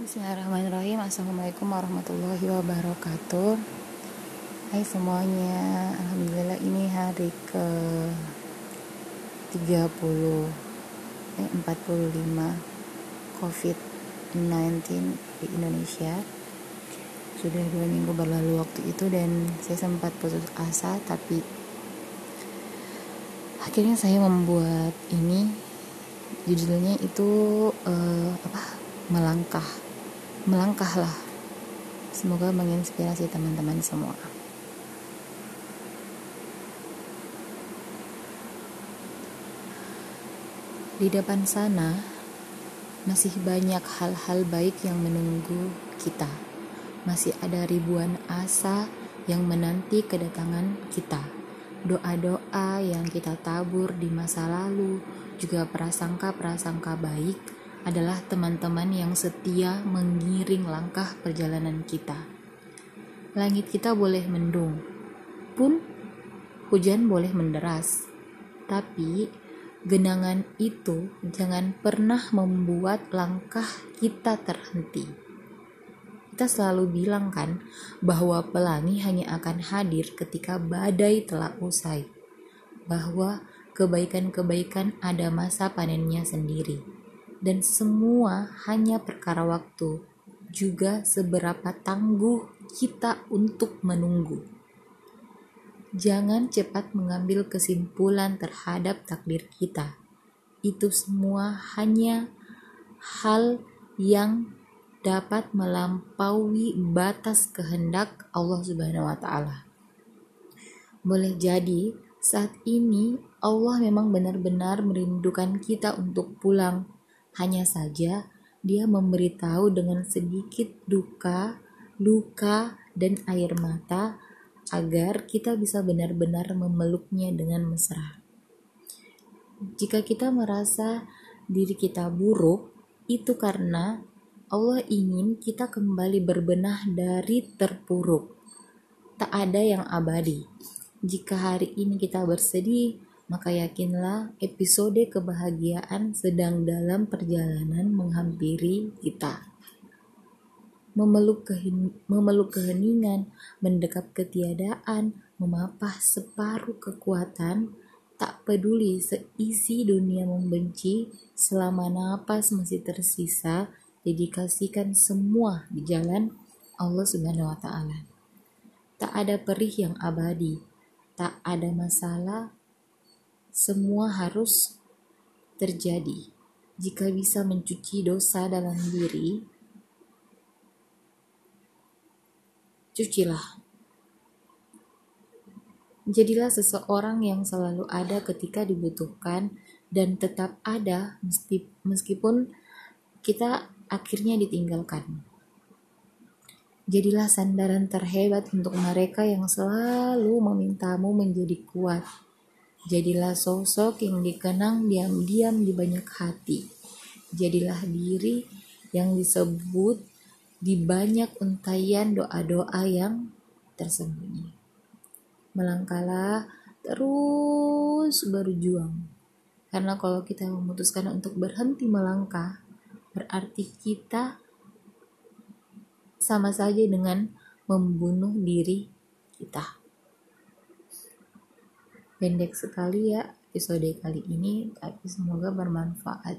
Bismillahirrahmanirrahim. Assalamualaikum warahmatullahi wabarakatuh. Hai semuanya. Alhamdulillah ini hari ke 30 eh, 45 COVID-19 di Indonesia. Sudah dua minggu berlalu waktu itu dan saya sempat putus asa tapi akhirnya saya membuat ini. Judulnya itu uh, apa? Melangkah melangkahlah. Semoga menginspirasi teman-teman semua. Di depan sana masih banyak hal-hal baik yang menunggu kita. Masih ada ribuan asa yang menanti kedatangan kita. Doa-doa yang kita tabur di masa lalu, juga prasangka-prasangka baik adalah teman-teman yang setia mengiring langkah perjalanan kita. Langit kita boleh mendung, pun hujan boleh menderas, tapi genangan itu jangan pernah membuat langkah kita terhenti. Kita selalu bilang kan bahwa pelangi hanya akan hadir ketika badai telah usai, bahwa kebaikan-kebaikan ada masa panennya sendiri dan semua hanya perkara waktu, juga seberapa tangguh kita untuk menunggu. Jangan cepat mengambil kesimpulan terhadap takdir kita. Itu semua hanya hal yang dapat melampaui batas kehendak Allah Subhanahu wa taala. Boleh jadi saat ini Allah memang benar-benar merindukan kita untuk pulang hanya saja dia memberitahu dengan sedikit duka, luka, dan air mata agar kita bisa benar-benar memeluknya dengan mesra. Jika kita merasa diri kita buruk, itu karena Allah ingin kita kembali berbenah dari terpuruk. Tak ada yang abadi. Jika hari ini kita bersedih, maka yakinlah episode kebahagiaan sedang dalam perjalanan menghampiri kita. Memeluk, memeluk keheningan, mendekap ketiadaan, memapah separuh kekuatan, tak peduli seisi dunia membenci, selama napas masih tersisa, dedikasikan semua di jalan Allah Subhanahu wa taala. Tak ada perih yang abadi, tak ada masalah semua harus terjadi. Jika bisa mencuci dosa dalam diri, cucilah. Jadilah seseorang yang selalu ada ketika dibutuhkan dan tetap ada meskipun kita akhirnya ditinggalkan. Jadilah sandaran terhebat untuk mereka yang selalu memintamu menjadi kuat Jadilah sosok yang dikenang diam-diam di banyak hati. Jadilah diri yang disebut di banyak untayan doa-doa yang tersembunyi. Melangkahlah terus berjuang. Karena kalau kita memutuskan untuk berhenti melangkah, berarti kita sama saja dengan membunuh diri kita pendek sekali ya episode kali ini tapi semoga bermanfaat.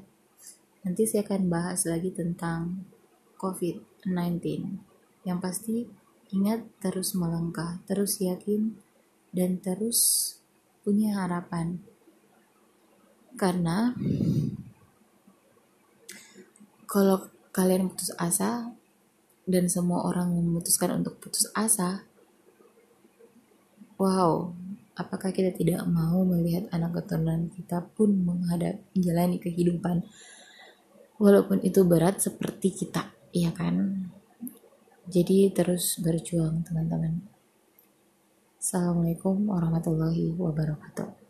Nanti saya akan bahas lagi tentang COVID-19 yang pasti ingat terus melangkah terus yakin dan terus punya harapan. Karena kalau kalian putus asa dan semua orang memutuskan untuk putus asa wow apakah kita tidak mau melihat anak keturunan kita pun menghadap menjalani kehidupan? Walaupun itu berat seperti kita iya kan? Jadi terus berjuang teman-teman. Assalamualaikum warahmatullahi wabarakatuh